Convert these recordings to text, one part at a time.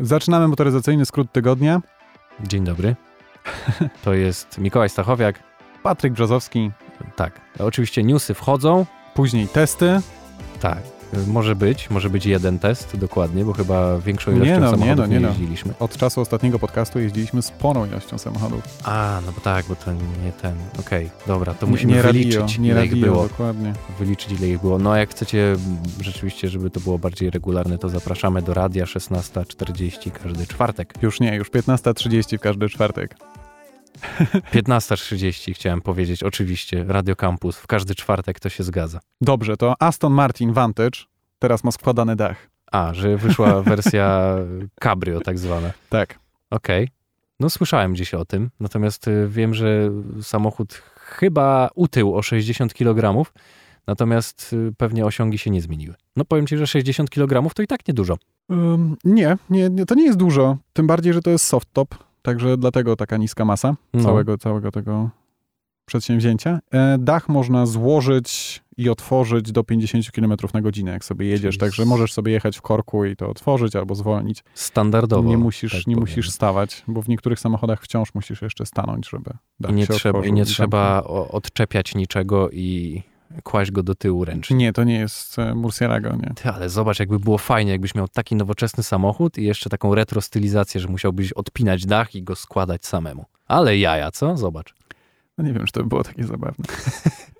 Zaczynamy motoryzacyjny skrót tygodnia. Dzień dobry. To jest Mikołaj Stachowiak. Patryk Brzozowski. Tak. Oczywiście newsy wchodzą. Później testy. Tak. Może być, może być jeden test dokładnie, bo chyba większą ilością Nie no, nie samochodów no, nie no. jeździliśmy. Od czasu ostatniego podcastu jeździliśmy sporą ilością samochodów. A, no bo tak, bo to nie ten. Okej, dobra, to Nie- musimy nie radio, wyliczyć, nie ile ich radio, było. dokładnie. Wyliczyć, ile ich było. No, a jak chcecie rzeczywiście, żeby to było bardziej regularne, to zapraszamy do radia 16.40 każdy czwartek. Już nie, już 15.30 w każdy czwartek. 15.30 chciałem powiedzieć, oczywiście, Radio Campus. W każdy czwartek to się zgadza. Dobrze, to Aston Martin Vantage teraz ma składany dach. A, że wyszła wersja cabrio tak zwana. Tak. Okej. No słyszałem gdzieś o tym, natomiast y, wiem, że samochód chyba utył o 60 kg, natomiast y, pewnie osiągi się nie zmieniły. No powiem ci, że 60 kg to i tak niedużo. Ym, nie, nie, nie, to nie jest dużo. Tym bardziej, że to jest soft top, także dlatego taka niska masa No. całego, całego tego przedsięwzięcia. E, dach można złożyć i otworzyć do 50 km na godzinę, jak sobie jedziesz, Czyli także możesz sobie jechać w korku i to otworzyć albo zwolnić. Standardowo. nie musisz, tak nie powiem. musisz stawać, bo w niektórych samochodach wciąż musisz jeszcze stanąć, żeby dach I nie się trzeba, i nie trzeba odczepiać niczego i kłaść go do tyłu ręcznie. Nie, to nie jest e, Murcielago, nie. Ty, ale zobacz, jakby było fajnie, jakbyś miał taki nowoczesny samochód i jeszcze taką retro stylizację, że musiałbyś odpinać dach i go składać samemu. Ale jaja, co? Zobacz. No nie wiem, czy to by było takie zabawne.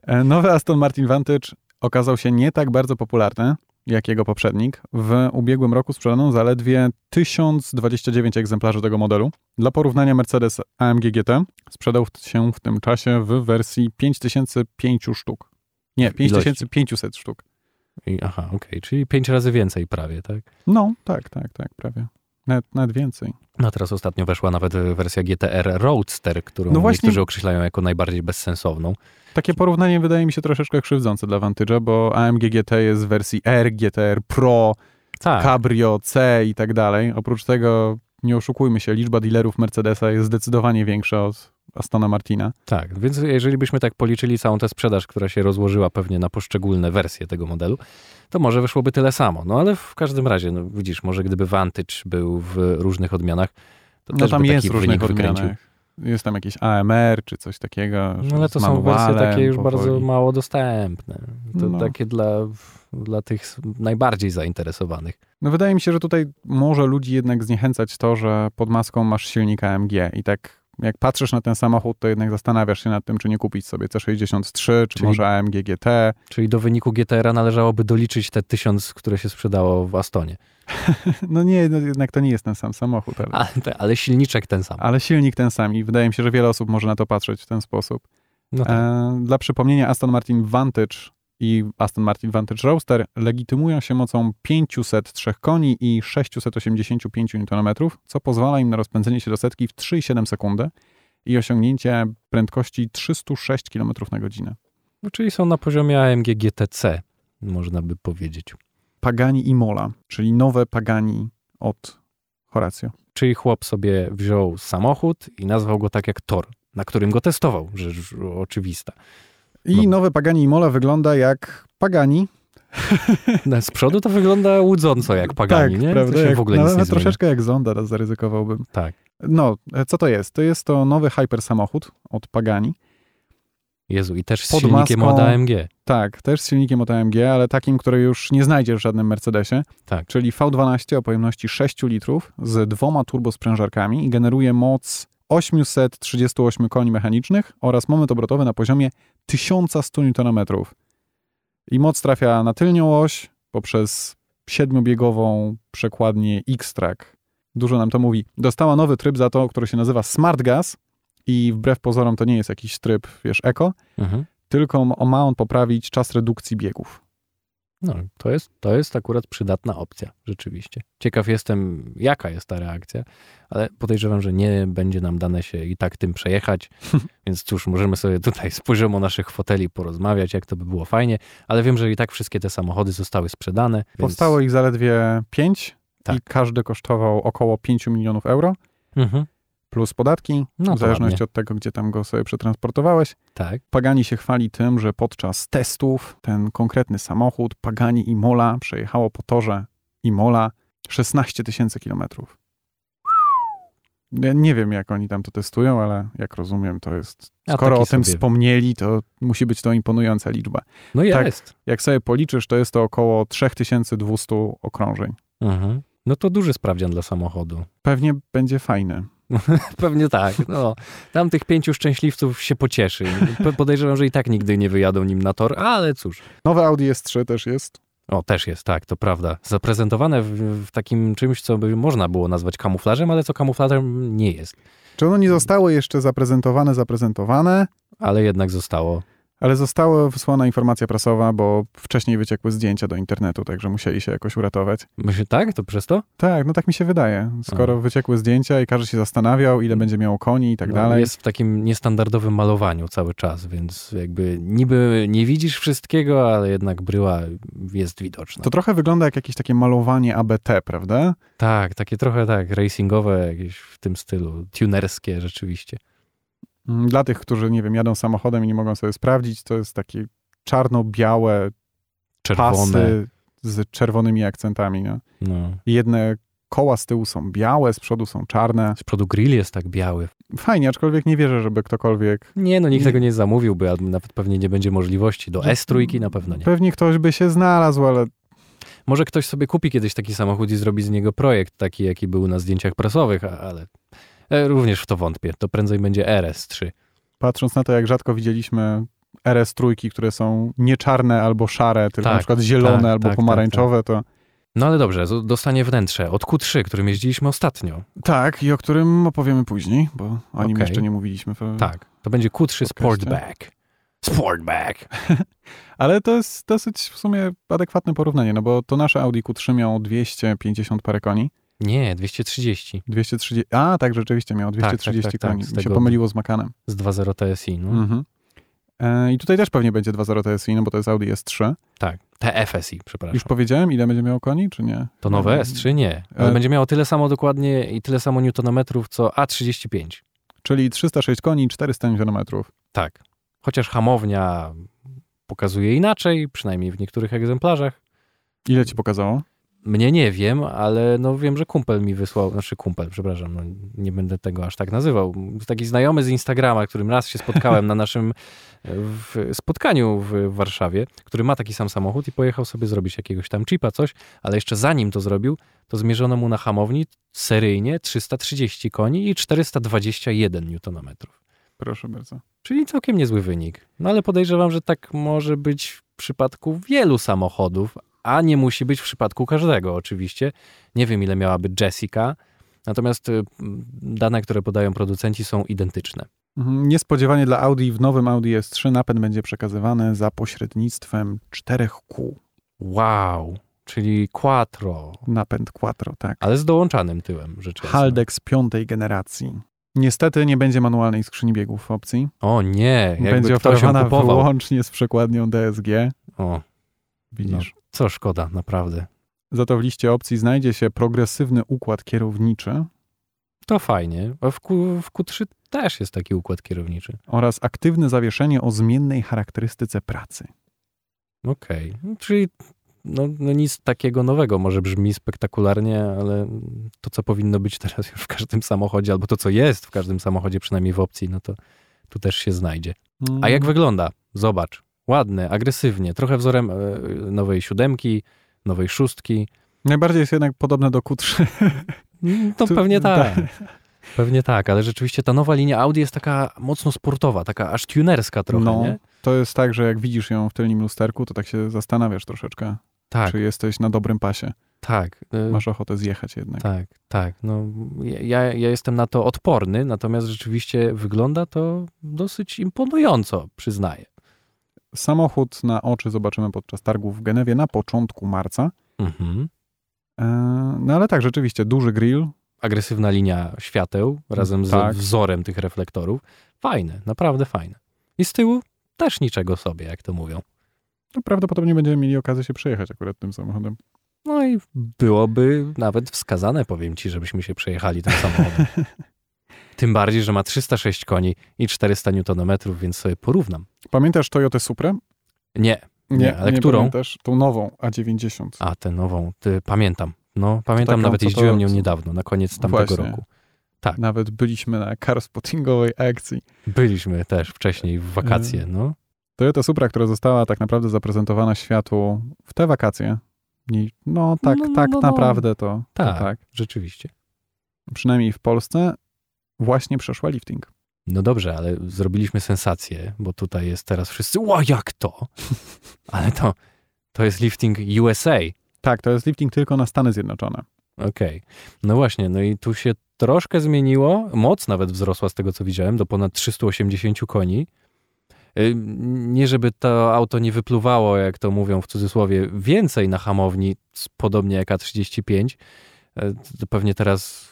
E, Nowy Aston Martin Vantage okazał się nie tak bardzo popularny jak jego poprzednik. W ubiegłym roku sprzedano zaledwie 1029 egzemplarzy tego modelu. Dla porównania Mercedes AMG GT sprzedał się w tym czasie w wersji 5005 sztuk. Nie, W ilości. 5500 sztuk. I, aha, okej, czyli pięć razy więcej prawie, tak? No, tak, tak, tak, prawie. Nawet, nawet więcej. No teraz ostatnio weszła nawet wersja GTR Roadster, którą No właśnie- niektórzy określają jako najbardziej bezsensowną. Takie porównanie wydaje mi się troszeczkę krzywdzące dla Vantage'a, bo AMG GT jest w wersji R, GTR Pro, Tak, Cabrio, C i tak dalej. Oprócz tego, nie oszukujmy się, liczba dealerów Mercedesa jest zdecydowanie większa od Astona Martina. tak. Więc jeżeli byśmy tak policzyli całą tę sprzedaż, która się rozłożyła pewnie na poszczególne wersje tego modelu, to może wyszłoby tyle samo. No ale w każdym razie, no widzisz, może gdyby Vantage był w różnych odmianach, to No też tam by jest taki różnych wykręcił. Jest tam jakieś AMR czy coś takiego. No ale to są wersje takie już powoli. bardzo mało dostępne. To No. takie dla, dla tych najbardziej zainteresowanych. No wydaje mi się, że tutaj może ludzi jednak zniechęcać to, że pod maską masz silnik AMG i tak jak patrzysz na ten samochód, to jednak zastanawiasz się nad tym, czy nie kupić sobie C63, czy Czyli- może AMG GT. Czyli do wyniku GTR-a należałoby doliczyć te tysiąc, które się sprzedało w Astonie. No nie, no jednak to nie jest ten sam samochód, ale, Ale, ale silniczek ten sam. ale silnik ten sam i wydaje mi się, że wiele osób może na to patrzeć w ten sposób. No tak. E, dla przypomnienia, Aston Martin Vantage i Aston Martin Vantage Roadster legitymują się mocą 503 koni i 685 Nm, co pozwala im na rozpędzenie się do setki w 3,7 sekundy i osiągnięcie prędkości 306 km na godzinę. No, czyli są na poziomie AMG GTC, można by powiedzieć. Pagani Imola, czyli nowe Pagani od Horacio. Czyli chłop sobie wziął samochód i nazwał go tak jak Tor, na którym go testował, rzecz oczywista. I No. nowe Pagani Imola wygląda jak Pagani. No, Z przodu to wygląda łudząco jak Pagani, tak, nie? prawda? Jak, w ogóle nic nawet nie troszeczkę jak Zonda, raz zaryzykowałbym. Tak. No, e, co to jest? To jest to nowy hyper samochód od Pagani. Jezu, i też z Pod silnikiem maską- od AMG. Tak, też z silnikiem od AMG, ale takim, który już nie znajdziesz w żadnym Mercedesie. Tak. Czyli V12 o pojemności 6 litrów z dwoma turbosprężarkami i generuje moc 838 koni mechanicznych oraz moment obrotowy na poziomie 1100 Nm. I moc trafia na tylnią oś poprzez siedmiobiegową przekładnię X-Track. Dużo nam to mówi. Dostała nowy tryb za to, który się nazywa Smart Gas i wbrew pozorom to nie jest jakiś tryb, wiesz, eko, Mhm. tylko ma ma on poprawić czas redukcji biegów. No, to jest, to jest akurat przydatna opcja, rzeczywiście. Ciekaw jestem, jaka jest ta reakcja, ale podejrzewam, że nie będzie nam dane się i tak tym przejechać, więc cóż, możemy sobie tutaj z poziomu naszych foteli porozmawiać, jak to by było fajnie, ale wiem, że i tak wszystkie te samochody zostały sprzedane. Więc... Powstało ich zaledwie 5 Tak. i każdy kosztował około 5 milionów euro Mhm. Plus podatki, No w zależności od tego, gdzie tam go sobie przetransportowałeś. Tak. Pagani się chwali tym, że podczas testów ten konkretny samochód Pagani Imola przejechało po torze Imola 16 tysięcy kilometrów. Ja nie wiem, jak oni tam to testują, ale jak rozumiem, to jest. Skoro o tym sobie- wspomnieli, to musi być to imponująca liczba. No Tak. jest. Jak sobie policzysz, to jest to około 3200 okrążeń. Mhm. No to duży sprawdzian dla samochodu. Pewnie będzie fajny. Pewnie tak. No, tam tych pięciu szczęśliwców się pocieszy. Podejrzewam, że i tak nigdy nie wyjadą nim na tor, ale cóż. Nowe Audi S3 też jest. O, też jest, tak, to prawda. Zaprezentowane w, w takim czymś, co by można było nazwać kamuflażem, ale co kamuflażem nie jest. Czy ono nie zostało jeszcze zaprezentowane, zaprezentowane, Ale jednak zostało. Ale została wysłana informacja prasowa, bo wcześniej wyciekły zdjęcia do internetu, także musieli się jakoś uratować. Myślę, tak? To przez to? Tak, no tak mi się wydaje. Skoro A. wyciekły zdjęcia i każdy się zastanawiał, ile będzie miało koni i tak No, dalej. Jest w takim niestandardowym malowaniu cały czas, więc jakby niby nie widzisz wszystkiego, ale jednak bryła jest widoczna. To trochę wygląda jak jakieś takie malowanie ABT, prawda? Tak, takie trochę tak, racingowe jakieś w tym stylu, tunerskie rzeczywiście. Mm, Dla tych, którzy, nie wiem, jadą samochodem i nie mogą sobie sprawdzić, to jest takie czarno-białe Czerwone. pasy z czerwonymi akcentami. No. No. Jedne koła z tyłu są białe, z przodu są czarne. Z przodu grill jest tak biały. Fajnie, aczkolwiek nie wierzę, żeby ktokolwiek... Nie, no nikt tego nie zamówiłby, albo nawet pewnie nie będzie możliwości. Do S3 na pewno nie. Pewnie ktoś by się znalazł, ale Może ktoś sobie kupi kiedyś taki samochód i zrobi z niego projekt, taki jaki był na zdjęciach prasowych, a- ale również w to wątpię. To prędzej będzie RS3. patrząc na to, jak rzadko widzieliśmy RS trójki, które są nie czarne albo szare, tylko Tak, na przykład zielone tak, albo tak, pomarańczowe, to No ale dobrze, dostanie wnętrze od Q3, którym jeździliśmy ostatnio. tak i o którym opowiemy później, bo o nim Okej. jeszcze nie mówiliśmy. w- Tak, to będzie Q3 Podcaście. Sportback. Sportback. Ale to jest dosyć w sumie adekwatne porównanie, no bo to nasze Audi Q3 miało 250 parę koni. Nie, 230 230, a tak, rzeczywiście miało 230 tak, tak, koni. z Mi się pomyliło z Macanem. z 2.0 TSI. No. Mhm. E, I tutaj też pewnie będzie 2.0 TSI, no bo to jest Audi S3. Tak, TFSI, przepraszam. Już powiedziałem, ile będzie miało koni, czy nie? To nowe E, S3 nie, ale e- będzie miało tyle samo dokładnie i tyle samo newtonometrów co A35. Czyli 306 koni i 400 Nm. Tak. Chociaż hamownia pokazuje inaczej, przynajmniej w niektórych egzemplarzach. Ile ci pokazało? Mnie nie wiem, ale no wiem, że kumpel mi wysłał, znaczy kumpel, przepraszam, no nie będę tego aż tak nazywał. Taki znajomy z Instagrama, którym raz się spotkałem na naszym spotkaniu w Warszawie, który ma taki sam samochód i pojechał sobie zrobić jakiegoś tam chipa, coś, ale jeszcze zanim to zrobił, to zmierzono mu na hamowni seryjnie 330 koni i 421 Nm. Proszę bardzo. Czyli całkiem niezły wynik. No ale podejrzewam, że tak może być w przypadku wielu samochodów, a nie musi być w przypadku każdego oczywiście. Nie wiem, ile miałaby Jessica, natomiast y, dane, które podają producenci są identyczne. Mhm. Niespodziewanie dla Audi w nowym Audi S3 napęd będzie przekazywany za pośrednictwem czterech kół. Wow, czyli Quattro, Napęd quattro, tak. ale z dołączanym tyłem, rzecz jasna. Haldex piątej generacji. Niestety nie będzie manualnej skrzyni biegów w opcji. O nie, jakby będzie oferowana wyłącznie z przekładnią DSG. O, Widzisz. Co szkoda, naprawdę. Za to w liście opcji znajdzie się progresywny układ kierowniczy To fajnie. A w, Q, w Q3 też jest taki układ kierowniczy. oraz aktywne zawieszenie o zmiennej charakterystyce pracy. Okej, No, czyli no, no nic takiego nowego. Może brzmi spektakularnie, ale to, co powinno być teraz już w każdym samochodzie, albo to, co jest w każdym samochodzie, przynajmniej w opcji, no to tu też się znajdzie. A jak Mm, wygląda? Zobacz. Ładne, agresywnie, trochę wzorem e, nowej siódemki, nowej szóstki. Najbardziej jest jednak podobne do Q3. Mm, To Tu- pewnie tak. Pewnie tak, ale rzeczywiście ta nowa linia Audi jest taka mocno sportowa, taka aż tunerska trochę, No, nie? To jest tak, że jak widzisz ją w tylnym lusterku, to tak się zastanawiasz troszeczkę, Tak, czy jesteś na dobrym pasie. tak. E, Masz ochotę zjechać jednak. Tak, tak. No, ja, ja jestem na to odporny, natomiast rzeczywiście wygląda to dosyć imponująco, przyznaję. Samochód na oczy zobaczymy podczas targów w Genewie na początku marca. Mhm. E, No ale tak, rzeczywiście, duży grill. Agresywna linia świateł razem z Tak. wzorem tych reflektorów. Fajne, naprawdę fajne. I z tyłu też niczego sobie, jak to mówią. No, prawdopodobnie będziemy mieli okazję się przejechać akurat tym samochodem. No i byłoby nawet wskazane, powiem ci, żebyśmy się przejechali tym samochodem. Tym bardziej, że ma 306 koni i 400 Nm, więc sobie porównam. Pamiętasz Toyotę Suprę? Nie, Nie, ale którą? Pamiętasz tą nową A90. A, tę nową, ty, pamiętam. No, pamiętam, taką, nawet co to- jeździłem nią niedawno, na koniec tamtego Właśnie. roku. Tak. Nawet byliśmy na carspottingowej akcji. Byliśmy też wcześniej w wakacje, Mm. no. Toyota Supra, która została tak naprawdę zaprezentowana światu w te wakacje. No tak, No, no, tak no, no. naprawdę to to Tak. tak. Rzeczywiście. Przynajmniej w Polsce właśnie przeszła lifting. No dobrze, ale zrobiliśmy sensację, bo tutaj jest teraz wszyscy, ła, jak to? Ale to, to jest lifting USA. Tak, to jest lifting tylko na Stany Zjednoczone. Okej. No właśnie, no i tu się troszkę zmieniło. Moc nawet wzrosła z tego, co widziałem, do ponad 380 koni. Y, Nie żeby to auto nie wypluwało, jak to mówią w cudzysłowie, więcej na hamowni, podobnie jak A35, y, pewnie teraz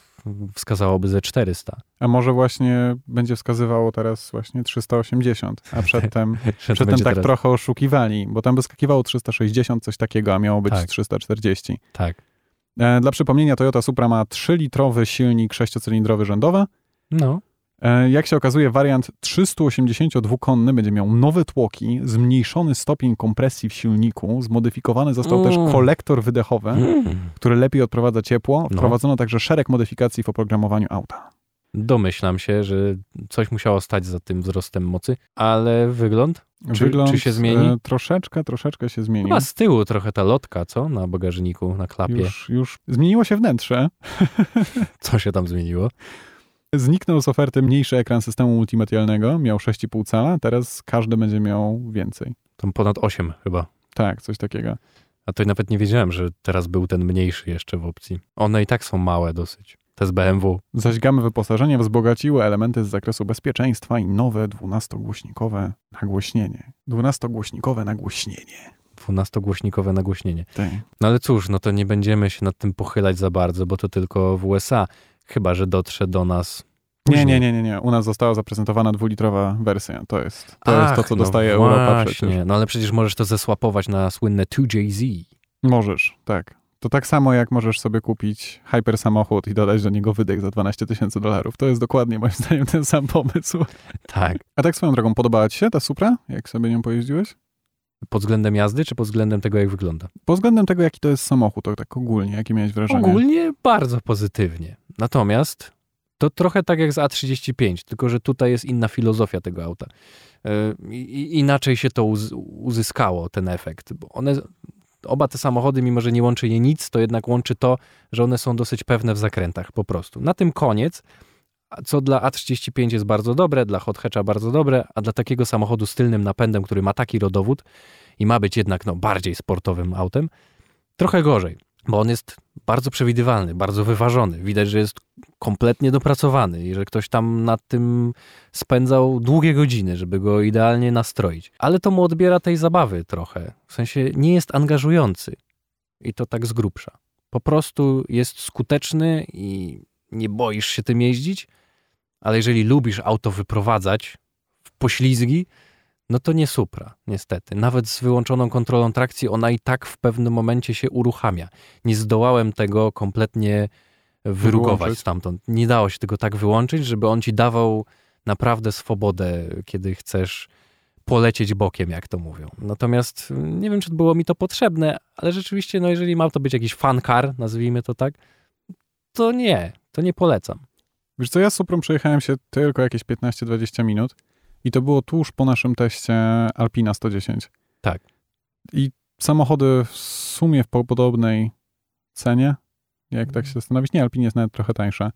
wskazałoby ze 400. A może właśnie będzie wskazywało teraz właśnie 380, a przedtem, przedtem tak teraz- trochę oszukiwali, bo tam by skakiwało 360, coś takiego, a miało być Tak. 340. Tak. E, dla przypomnienia, Toyota Supra ma 3-litrowy silnik 6-cylindrowy rzędowy. No, jak się okazuje, wariant 382-konny będzie miał nowe tłoki, zmniejszony stopień kompresji w silniku, zmodyfikowany został też Mm. kolektor wydechowy, Mm. który lepiej odprowadza ciepło. No. Wprowadzono także szereg modyfikacji w oprogramowaniu auta. domyślam się, że coś musiało stać za tym wzrostem mocy, ale wygląd? Czy- Wygląd czy się zmieni? E, troszeczkę, troszeczkę się zmienił. Chyba z tyłu trochę ta lotka, co? Na bagażniku, na klapie. Już, już zmieniło się wnętrze. Co się tam zmieniło? Zniknął z oferty mniejszy ekran systemu multimedialnego, miał 6,5 cala, teraz każdy będzie miał więcej. Tam ponad 8 chyba. Tak, coś takiego. A to nawet nie wiedziałem, że teraz był ten mniejszy jeszcze w opcji. One i tak są małe dosyć. Te z BMW. Zaś gamy wyposażenia wzbogaciły elementy z zakresu bezpieczeństwa i nowe 12-głośnikowe nagłośnienie. 12-głośnikowe nagłośnienie. 12-głośnikowe nagłośnienie. Tak. No ale cóż, no to nie będziemy się nad tym pochylać za bardzo, bo to tylko w USA. Chyba, że dotrze do nas. Nie, później. nie, nie, nie, nie. U nas została zaprezentowana dwulitrowa wersja. To jest to, jest to Ach, co no dostaje Europa właśnie. przecież. No ale przecież możesz to zesłapować na słynne 2JZ. Możesz, tak. To tak samo jak możesz sobie kupić hyper samochód i dodać do niego wydech za 12 tysięcy dolarów. To jest dokładnie moim zdaniem ten sam pomysł. Tak. A tak swoją drogą, podobała ci się ta Supra, jak sobie nią pojeździłeś? Pod względem jazdy, czy pod względem tego, jak wygląda? Pod względem tego, jaki to jest samochód, to tak ogólnie, jakie miałeś wrażenie? Ogólnie bardzo pozytywnie. Natomiast to trochę tak jak z A35, tylko że tutaj jest inna filozofia tego auta. Yy, i- inaczej się to uz- uzyskało, ten efekt. Bo one, oba te samochody, mimo że nie łączy je nic, to jednak łączy to, że one są dosyć pewne w zakrętach po prostu. Na tym koniec, co dla A35 jest bardzo dobre, dla hot hatcha bardzo dobre, a dla takiego samochodu z tylnym napędem, który ma taki rodowód i ma być jednak no, bardziej sportowym autem, trochę gorzej, bo on jest bardzo przewidywalny, bardzo wyważony. Widać, że jest kompletnie dopracowany i że ktoś tam nad tym spędzał długie godziny, żeby go idealnie nastroić. Ale to mu odbiera tej zabawy trochę. W sensie nie jest angażujący. I to tak z grubsza. Po prostu jest skuteczny i nie boisz się tym jeździć, ale jeżeli lubisz auto wyprowadzać w poślizgi, no to nie Supra, niestety. Nawet z wyłączoną kontrolą trakcji ona i tak w pewnym momencie się uruchamia. Nie zdołałem tego kompletnie wyrugować Wyłączyć. stamtąd. Nie dało się tego tak wyłączyć, żeby on ci dawał naprawdę swobodę, kiedy chcesz polecieć bokiem, jak to mówią. Natomiast y, nie wiem, czy było mi to potrzebne, ale rzeczywiście, no jeżeli ma to być jakiś fan car, nazwijmy to tak, to nie, to nie polecam. Wiesz co, ja z Suprą przejechałem się tylko jakieś 15-20 minut i to było tuż po naszym teście Alpina 110. Tak. I samochody w sumie w po- podobnej cenie, jak tak się zastanowić, nie, Alpina jest nawet trochę tańsza.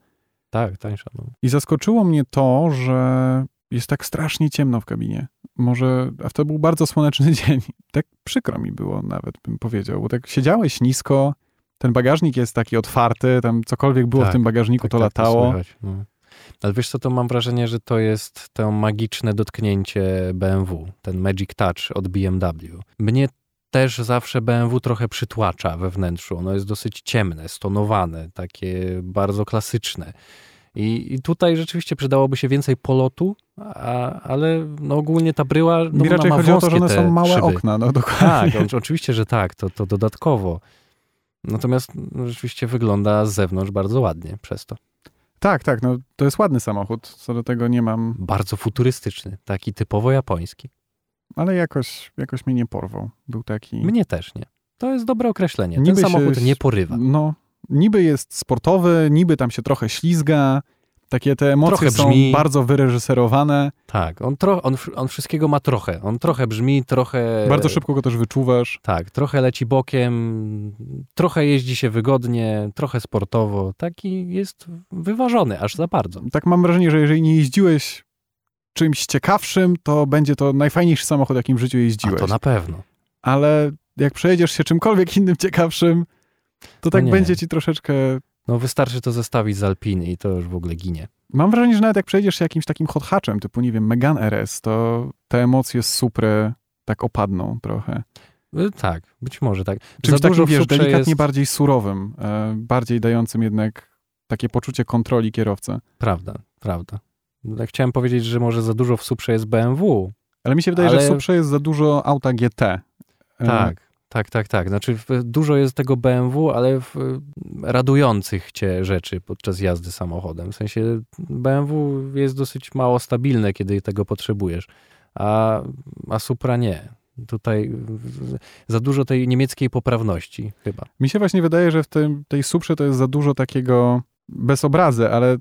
Tak, tańsza. No. I zaskoczyło mnie to, że jest tak strasznie ciemno w kabinie. Może, a to był bardzo słoneczny dzień. Tak przykro mi było nawet, bym powiedział, bo tak siedziałeś nisko, ten bagażnik jest taki otwarty, tam cokolwiek było Tak, w tym bagażniku, to tak, latało. słychać, no. Ale wiesz co, to mam wrażenie, że to jest to magiczne dotknięcie BMW, ten Magic Touch od BMW. Mnie też zawsze BMW trochę przytłacza we wnętrzu. Ono jest dosyć ciemne, stonowane, takie bardzo klasyczne. I, I tutaj rzeczywiście przydałoby się więcej polotu, a, ale no ogólnie ta bryła. No Mi raczej chodzi o to, że one są małe szyby. okna, no dokładnie. Tak, oczywiście, że tak, to, to dodatkowo. Natomiast no, rzeczywiście wygląda z zewnątrz bardzo ładnie przez to. Tak, tak, no to jest ładny samochód, co do tego nie mam, Bardzo futurystyczny, taki typowo japoński. ale jakoś, jakoś mnie nie porwał. Był taki, Mnie też nie. To jest dobre określenie. Ten Niby się samochód ś- nie porywa. no, niby jest sportowy, niby tam się trochę ślizga, Takie te emocje Trochę są brzmi- bardzo wyreżyserowane, Tak, on, tro, on, on wszystkiego ma trochę. On trochę brzmi, trochę... bardzo szybko go też wyczuwasz. Tak, trochę leci bokiem, trochę jeździ się wygodnie, trochę sportowo. Taki jest wyważony, aż za bardzo. Tak mam wrażenie, że jeżeli nie jeździłeś czymś ciekawszym, to będzie to najfajniejszy samochód, jakim w życiu A jeździłeś. to na pewno. Ale jak przejedziesz się czymkolwiek innym ciekawszym, to tak nie. będzie ci troszeczkę... No wystarczy to zestawić z Alpiny i to już w ogóle ginie. Mam wrażenie, że nawet jak przejedziesz się jakimś takim hot hatchem, typu, nie wiem, Megan RS, to te emocje z Supry tak opadną trochę. Y, Tak, być może tak. Czymś Za takim, wiesz, delikatnie jest... bardziej surowym, e, bardziej dającym jednak takie poczucie kontroli kierowcy. Prawda, prawda. Ja Chciałem powiedzieć, że może za dużo w Suprze jest BMW. Ale mi się wydaje, że Ale- w Suprze jest za dużo auta GT. E, Tak, tak, tak, tak. Znaczy dużo jest tego BMW, ale w, radujących cię rzeczy podczas jazdy samochodem. W sensie BMW jest dosyć mało stabilne, kiedy tego potrzebujesz, a, a Supra nie. Tutaj za dużo tej niemieckiej poprawności chyba. Mi się właśnie wydaje, że w tym, tej Suprze to jest za dużo takiego, bez obrazy, ale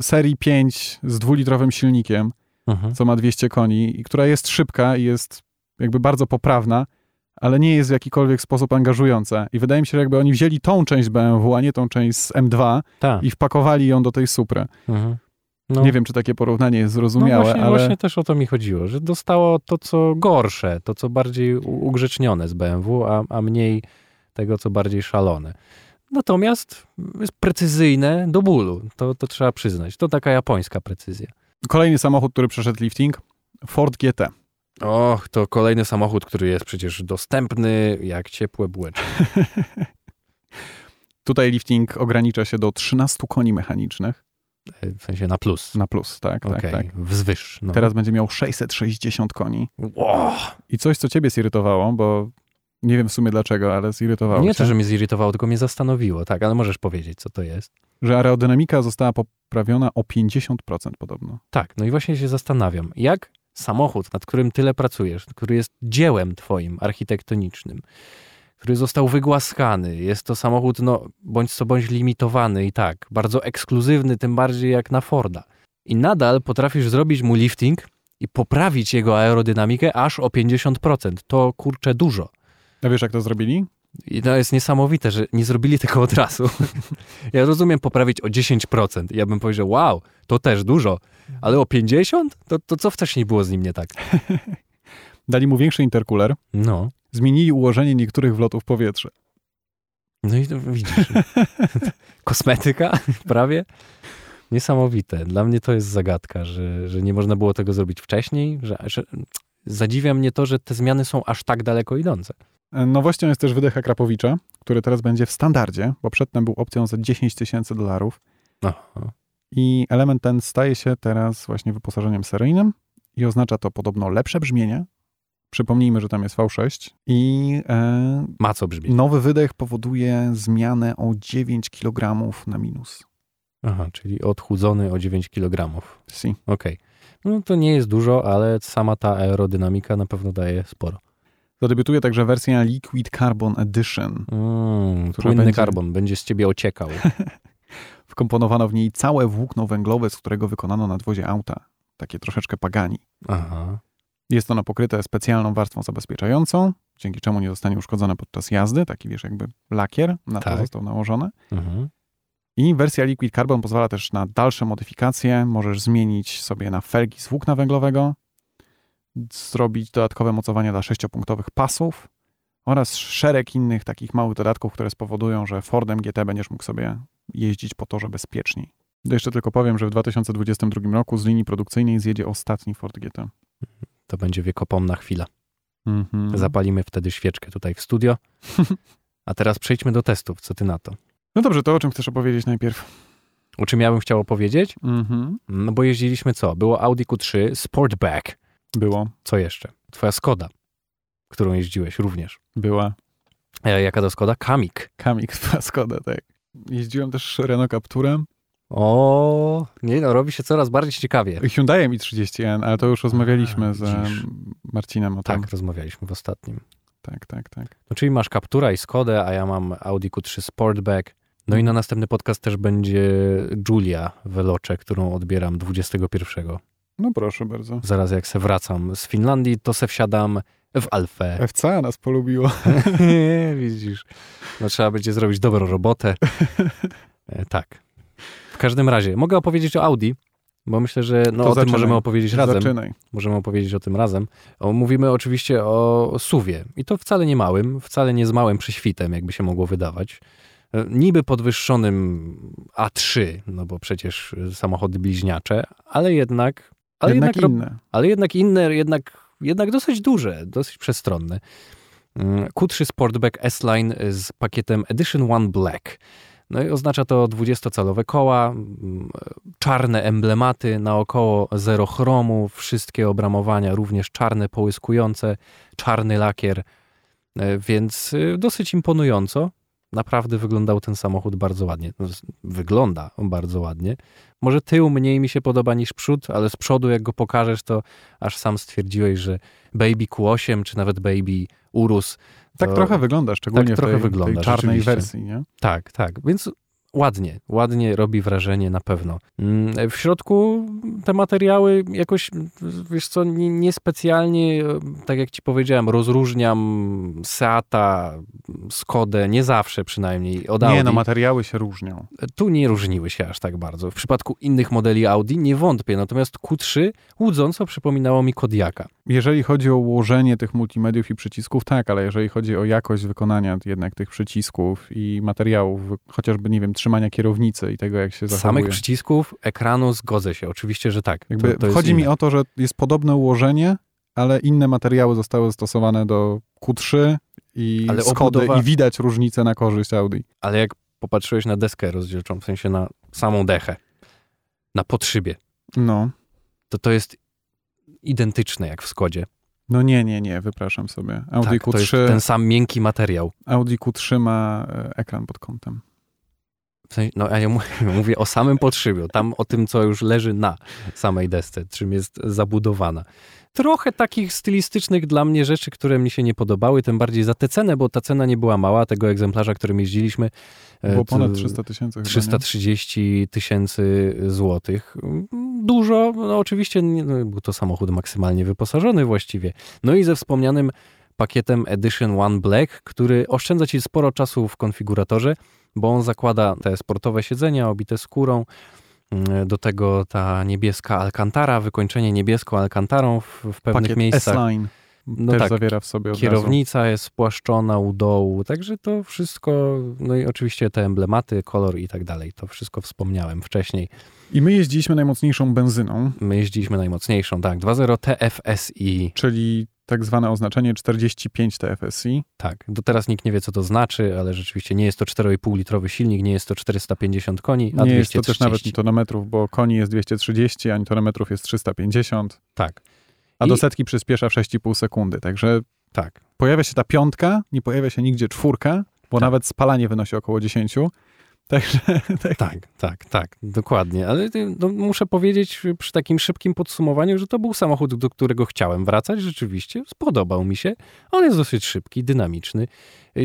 serii 5 z dwulitrowym silnikiem, Mhm. co ma 200 koni i która jest szybka i jest jakby bardzo poprawna, ale nie jest w jakikolwiek sposób angażująca. I wydaje mi się, że jakby oni wzięli tą część BMW, a nie tą część z M2 Tak. i wpakowali ją do tej Supry. Mhm. No. Nie wiem, czy takie porównanie jest No zrozumiałe, właśnie, ale właśnie też o to mi chodziło, że dostało to, co gorsze, to, co bardziej ugrzecznione z BMW, a, a mniej tego, co bardziej szalone. Natomiast jest precyzyjne do bólu, to, to trzeba przyznać. To taka japońska precyzja. kolejny samochód, który przeszedł lifting, Ford GT. Och, to kolejny samochód, który jest przecież dostępny jak ciepłe bułeczki. Tutaj lifting ogranicza się do 13 koni mechanicznych W sensie na plus. na plus, tak, Okej, tak, tak. wzwyż. No. Teraz będzie miał 660 koni. Ło, I coś, co ciebie zirytowało, bo nie wiem w sumie dlaczego, ale zirytowało nie cię, to, że mnie zirytowało, tylko mnie zastanowiło. Tak, ale możesz powiedzieć, co to jest. że aerodynamika została poprawiona o 50% podobno. Tak, no i właśnie się zastanawiam, jak samochód, nad którym tyle pracujesz, który jest dziełem twoim architektonicznym, który został wygłaskany, jest to samochód, no, bądź co bądź limitowany i tak, bardzo ekskluzywny, tym bardziej jak na Forda. I nadal potrafisz zrobić mu lifting i poprawić jego aerodynamikę aż o 50%. To kurczę dużo. A wiesz, jak to zrobili? I to jest niesamowite, że nie zrobili tego od razu. Ja rozumiem poprawić o 10%. Ja bym powiedział, wow, to też dużo. Ale o 50%? To, to co wcześniej było z nim nie tak? Dali mu większy intercooler, No. zmienili ułożenie niektórych wlotów powietrza. No i to widzisz. Kosmetyka prawie. Niesamowite. Dla mnie to jest zagadka, że, że nie można było tego zrobić wcześniej. Że, że zadziwia mnie to, że te zmiany są aż tak daleko idące. Nowością jest też wydech Akrapowicza, który teraz będzie w standardzie, bo przedtem był opcją za 10 tysięcy dolarów. Aha. I element ten staje się teraz właśnie wyposażeniem seryjnym i oznacza to podobno lepsze brzmienie. Przypomnijmy, że tam jest V6 i e, Ma co brzmieć. nowy wydech powoduje zmianę o 9 kg na minus. Aha, czyli odchudzony o 9 kg. Si. Okej. No to nie jest dużo, ale sama ta aerodynamika na pewno daje sporo. Zadebiutuje także wersja Liquid Carbon Edition. Mm, płynny będzie- karbon będzie z ciebie ociekał. Wkomponowano w niej całe włókno węglowe, z którego wykonano nadwozie auta. Takie troszeczkę pagani. Aha. Jest ono pokryte specjalną warstwą zabezpieczającą, dzięki czemu nie zostanie uszkodzone podczas jazdy. Taki wiesz, jakby lakier na to Tak. został nałożony. Mhm. I wersja Liquid Carbon pozwala też na dalsze modyfikacje. Możesz zmienić sobie na felgi z włókna węglowego, zrobić dodatkowe mocowania dla sześciopunktowych pasów oraz szereg innych takich małych dodatków, które spowodują, że Fordem GT będziesz mógł sobie jeździć po torze bezpieczniej. To jeszcze tylko powiem, że w 2022 roku z linii produkcyjnej zjedzie ostatni Ford GT. To będzie wiekopomna chwila. Mhm. Zapalimy wtedy świeczkę tutaj w studio. A teraz przejdźmy do testów. Co ty na to? No dobrze, to o czym chcesz opowiedzieć najpierw? O czym ja bym chciał opowiedzieć? Mhm. No bo jeździliśmy co? Było Audi Q3 Sportback. Było, Co jeszcze? Twoja Skoda, którą jeździłeś również. była. E, jaka to Skoda? Kamik. Kamik była Skoda, tak. Jeździłem też Renault Capturem. O, nie no, robi się coraz bardziej ciekawie. Hyundaiem i 30N, ale to już rozmawialiśmy A, z widzisz. em, Marcinem o tym. Tak, rozmawialiśmy w ostatnim. tak, tak, tak. No, czyli masz Captura i Skodę, a ja mam Audi Q3 Sportback. No i na następny podcast też będzie Julia Veloce, którą odbieram 21. No proszę bardzo. Zaraz jak se wracam z Finlandii, to se wsiadam w Alfę. FCA nas polubiło. Widzisz. No trzeba będzie zrobić dobrą robotę. E, tak. W każdym razie, mogę opowiedzieć o Audi, bo myślę, że no, To o tym zaczynaj. możemy opowiedzieć razem. Zaczynaj. Możemy opowiedzieć o tym razem. O, mówimy oczywiście o suwie. I to wcale nie małym, wcale nie z małym prześwitem, jakby się mogło wydawać. E, Niby podwyższonym A3, no bo przecież e, samochody bliźniacze, ale jednak... Ale Jednak rob- inne. ale jednak inne, jednak, jednak dosyć duże, dosyć przestronne. Mm, Q3 Sportback S-Line z pakietem Edition One Black. No i oznacza to 20-calowe koła, mm, czarne emblematy naokoło, zero chromu, wszystkie obramowania również czarne, połyskujące, czarny lakier, E, więc y, dosyć imponująco. Naprawdę wyglądał ten samochód bardzo ładnie. Wygląda bardzo ładnie. Może tył mniej mi się podoba niż przód, ale z przodu jak go pokażesz, to aż sam stwierdziłeś, że Baby Q8 czy nawet Baby Urus. Tak trochę wygląda, szczególnie tak trochę w tej, wygląda, tej czarnej wersji, nie? Tak, tak. Więc ładnie, ładnie robi wrażenie na pewno. Mm, W środku te materiały jakoś, wiesz co, nie- niespecjalnie, tak jak ci powiedziałem, rozróżniam Seata, Skodę, nie zawsze przynajmniej od Audi. Nie, no materiały się różnią. Tu nie różniły się aż tak bardzo. W przypadku innych modeli Audi nie wątpię, natomiast Q3 łudząco przypominało mi Kodiaka. Jeżeli chodzi o ułożenie tych multimediów i przycisków, tak, ale jeżeli chodzi o jakość wykonania jednak tych przycisków i materiałów, chociażby, nie wiem, trzymania kierownicy i tego, jak się zachowuje. Samych przycisków, ekranu zgodzę się, oczywiście, że tak. Jakby to, to chodzi mi o to, że jest podobne ułożenie, ale inne materiały zostały stosowane do Q3 i Ale Skody obudowa- i widać różnicę na korzyść Audi. Ale jak popatrzyłeś na deskę rozdzielczą, w sensie na samą dechę, na podszybie, No. to to jest identyczne jak w Skodzie. No nie, nie, nie, wypraszam sobie. Audi tak, to jest Q3, ten sam miękki materiał. Audi Q3 ma e, ekran pod kątem. W sensie, no ja mówię, mówię o samym podszybiu, tam o tym, co już leży na samej desce, czym jest zabudowana. Trochę takich stylistycznych dla mnie rzeczy, które mi się nie podobały, tym bardziej za tę cenę, bo ta cena nie była mała, tego egzemplarza, którym jeździliśmy. e, Było ponad to- 300 tysięcy chyba, nie? 330 tysięcy złotych. Dużo, no oczywiście no, był to samochód maksymalnie wyposażony właściwie. No i ze wspomnianym pakietem Edition One Black, który oszczędza ci sporo czasu w konfiguratorze, bo on zakłada te sportowe siedzenia obite skórą, mm, do tego ta niebieska Alcantara, wykończenie niebieską Alcantarą w, w pewnych Pakiet miejscach. S-Line No też tak, zawiera w sobie od razu. Kierownica jest spłaszczona u dołu, także to wszystko, no i oczywiście te emblematy, kolor i tak dalej, to wszystko wspomniałem wcześniej. I my jeździliśmy najmocniejszą benzyną, My jeździliśmy najmocniejszą, tak, 2.0 TFSI, czyli tak zwane oznaczenie 45 TFSI. tak, do teraz nikt nie wie, co to znaczy, ale rzeczywiście nie jest to 4,5 litrowy silnik, nie jest to 450 koni, a Nie jest 230. to też nawet nitonometrów, bo koni jest 230, a nitonometrów jest 350, Tak, a I- do setki przyspiesza w 6,5 sekundy. Także tak, pojawia się ta piątka, nie pojawia się nigdzie czwórka, bo Tak. nawet spalanie wynosi około 10. Także tak, tak, tak, tak, dokładnie, ale no, muszę powiedzieć przy takim szybkim podsumowaniu, że to był samochód, do którego chciałem wracać, rzeczywiście, spodobał mi się, on jest dosyć szybki, dynamiczny,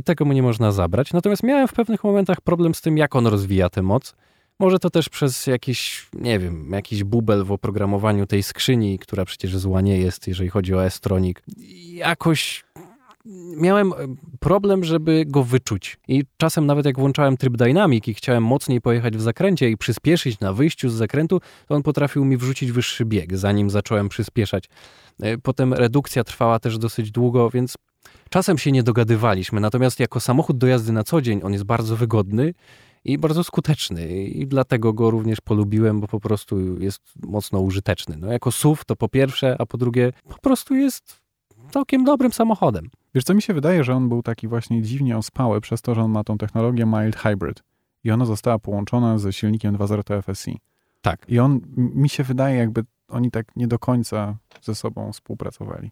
tego mu nie można zabrać, natomiast miałem w pewnych momentach problem z tym, jak on rozwija tę moc, może to też przez jakiś, nie wiem, jakiś bubel w oprogramowaniu tej skrzyni, która przecież zła nie jest, jeżeli chodzi o S-Tronic. Jakoś miałem e, problem, żeby go wyczuć. I czasem nawet jak włączałem tryb dynamic i chciałem mocniej pojechać w zakręcie i przyspieszyć na wyjściu z zakrętu, to on potrafił mi wrzucić wyższy bieg, zanim zacząłem przyspieszać. E, Potem redukcja trwała też dosyć długo, więc czasem się nie dogadywaliśmy. Natomiast jako samochód do jazdy na co dzień on jest bardzo wygodny i bardzo skuteczny i dlatego go również polubiłem, bo po prostu jest mocno użyteczny. No, jako SUV to po pierwsze, a po drugie po prostu jest całkiem dobrym samochodem. Wiesz co, mi się wydaje, że on był taki właśnie dziwnie ospały przez to, że on ma tą technologię mild hybrid i ona została połączona ze silnikiem 2.0 TFSI. Tak. I on, mi się wydaje, jakby oni tak nie do końca ze sobą współpracowali.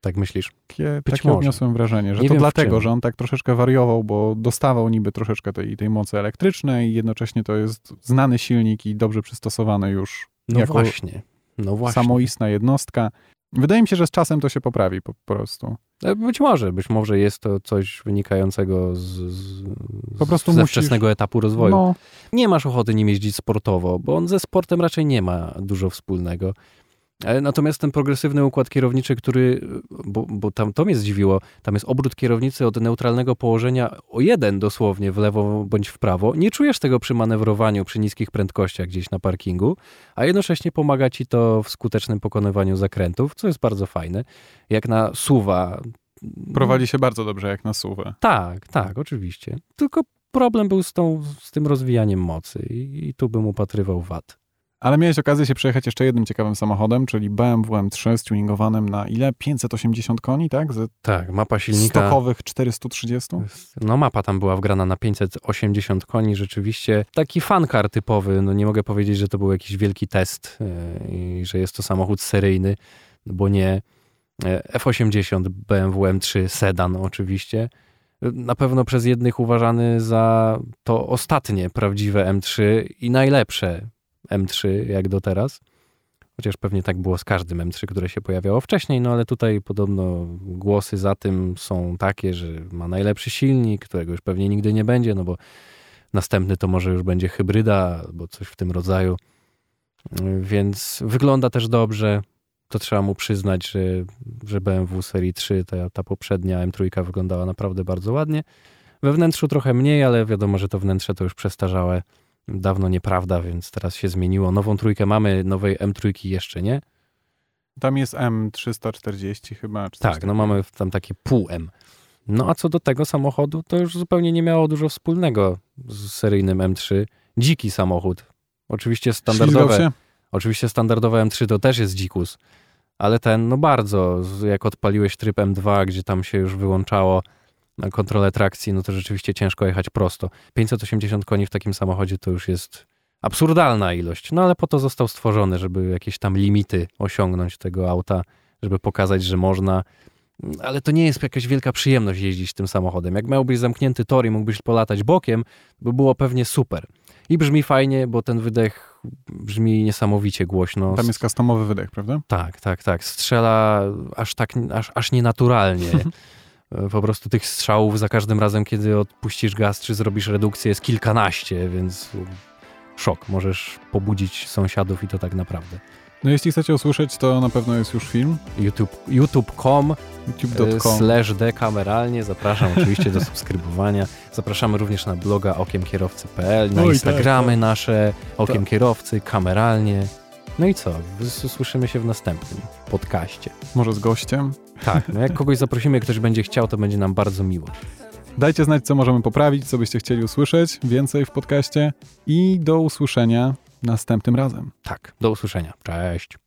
Tak myślisz? Takie, Być takie może. odniosłem wrażenie, że Nie to dlatego, że on tak troszeczkę wariował, bo dostawał niby troszeczkę tej, tej mocy elektrycznej i jednocześnie to jest znany silnik i dobrze przystosowany już No Jako właśnie. No właśnie. samoistna jednostka. Wydaje mi się, że z czasem to się poprawi po prostu. E, Być może, być może jest to coś wynikającego z, z, Po prostu ze musisz- wczesnego etapu rozwoju. No, Nie masz ochoty nim jeździć sportowo, bo on ze sportem raczej nie ma dużo wspólnego. E, Natomiast ten progresywny układ kierowniczy, który, bo, bo tam to mnie zdziwiło, tam jest obrót kierownicy od neutralnego położenia o jeden dosłownie w lewo bądź w prawo. Nie czujesz tego przy manewrowaniu przy niskich prędkościach gdzieś na parkingu, a jednocześnie pomaga ci to w skutecznym pokonywaniu zakrętów, co jest bardzo fajne. Jak na suwa. prowadzi się bardzo dobrze jak na suwę. Tak, tak, oczywiście. Tylko problem był z, tą, z tym rozwijaniem mocy i, i tu bym upatrywał wad. Ale miałeś okazję się przejechać jeszcze jednym ciekawym samochodem, czyli BMW M3 stuningowanym na ile? 580 koni, tak? Ze Tak, mapa silnika. stokowych 430? No mapa tam była wgrana na 580 koni, rzeczywiście taki fankar typowy, no nie mogę powiedzieć, że to był jakiś wielki test yy, i że jest to samochód seryjny, no bo nie. Yy, F80 BMW M3 sedan oczywiście, na pewno przez jednych uważany za to ostatnie prawdziwe M3 i najlepsze M3 jak do teraz. Chociaż pewnie tak było z każdym M3, które się pojawiało wcześniej, no ale tutaj podobno głosy za tym są takie, że ma najlepszy silnik, którego już pewnie nigdy nie będzie, no bo następny to może już będzie hybryda albo coś w tym rodzaju. Więc wygląda też dobrze. To trzeba mu przyznać, że, że BMW serii 3, ta, ta poprzednia M3 wyglądała naprawdę bardzo ładnie. We wnętrzu trochę mniej, ale wiadomo, że to wnętrze to już przestarzałe. Dawno nieprawda, więc teraz się zmieniło. Nową trójkę mamy, nowej M3 jeszcze nie. Tam jest M340 chyba. Tak, no mamy tam takie pół M. No a co do tego samochodu, to już zupełnie nie miało dużo wspólnego z seryjnym M3. Dziki samochód. Oczywiście standardowe, oczywiście standardowe M3 to też jest dzikus, ale ten no bardzo, jak odpaliłeś tryb M2, gdzie tam się już wyłączało na kontrolę trakcji, no to rzeczywiście ciężko jechać prosto. 580 koni w takim samochodzie to już jest absurdalna ilość, no ale po to został stworzony, żeby jakieś tam limity osiągnąć tego auta, żeby pokazać, że można. Ale to nie jest jakaś wielka przyjemność jeździć tym samochodem. Jak miałbyś zamknięty tor i mógłbyś polatać bokiem, by było pewnie super. I brzmi fajnie, bo ten wydech brzmi niesamowicie głośno. Tam jest customowy wydech, prawda? Tak, tak, tak. Strzela aż tak, aż, aż nienaturalnie. Po prostu tych strzałów za każdym razem, kiedy odpuścisz gaz, czy zrobisz redukcję, jest kilkanaście, więc szok. Możesz pobudzić sąsiadów i to tak naprawdę. No jeśli chcecie usłyszeć, to na pewno jest już film. YouTube, youtube.com youtube.com. slash dekameralnie. Zapraszam oczywiście do subskrybowania. Zapraszamy również na bloga okiemkierowcy.pl, na Oj, tak, Instagramy tak. nasze, Okiem Kierowcy, kameralnie. No i co? Słyszymy się w następnym podcaście. Może z gościem. Tak, no jak kogoś zaprosimy, ktoś będzie chciał, to będzie nam bardzo miło. Dajcie znać, co możemy poprawić, co byście chcieli usłyszeć więcej w podcaście i do usłyszenia następnym razem. Tak, do usłyszenia. Cześć.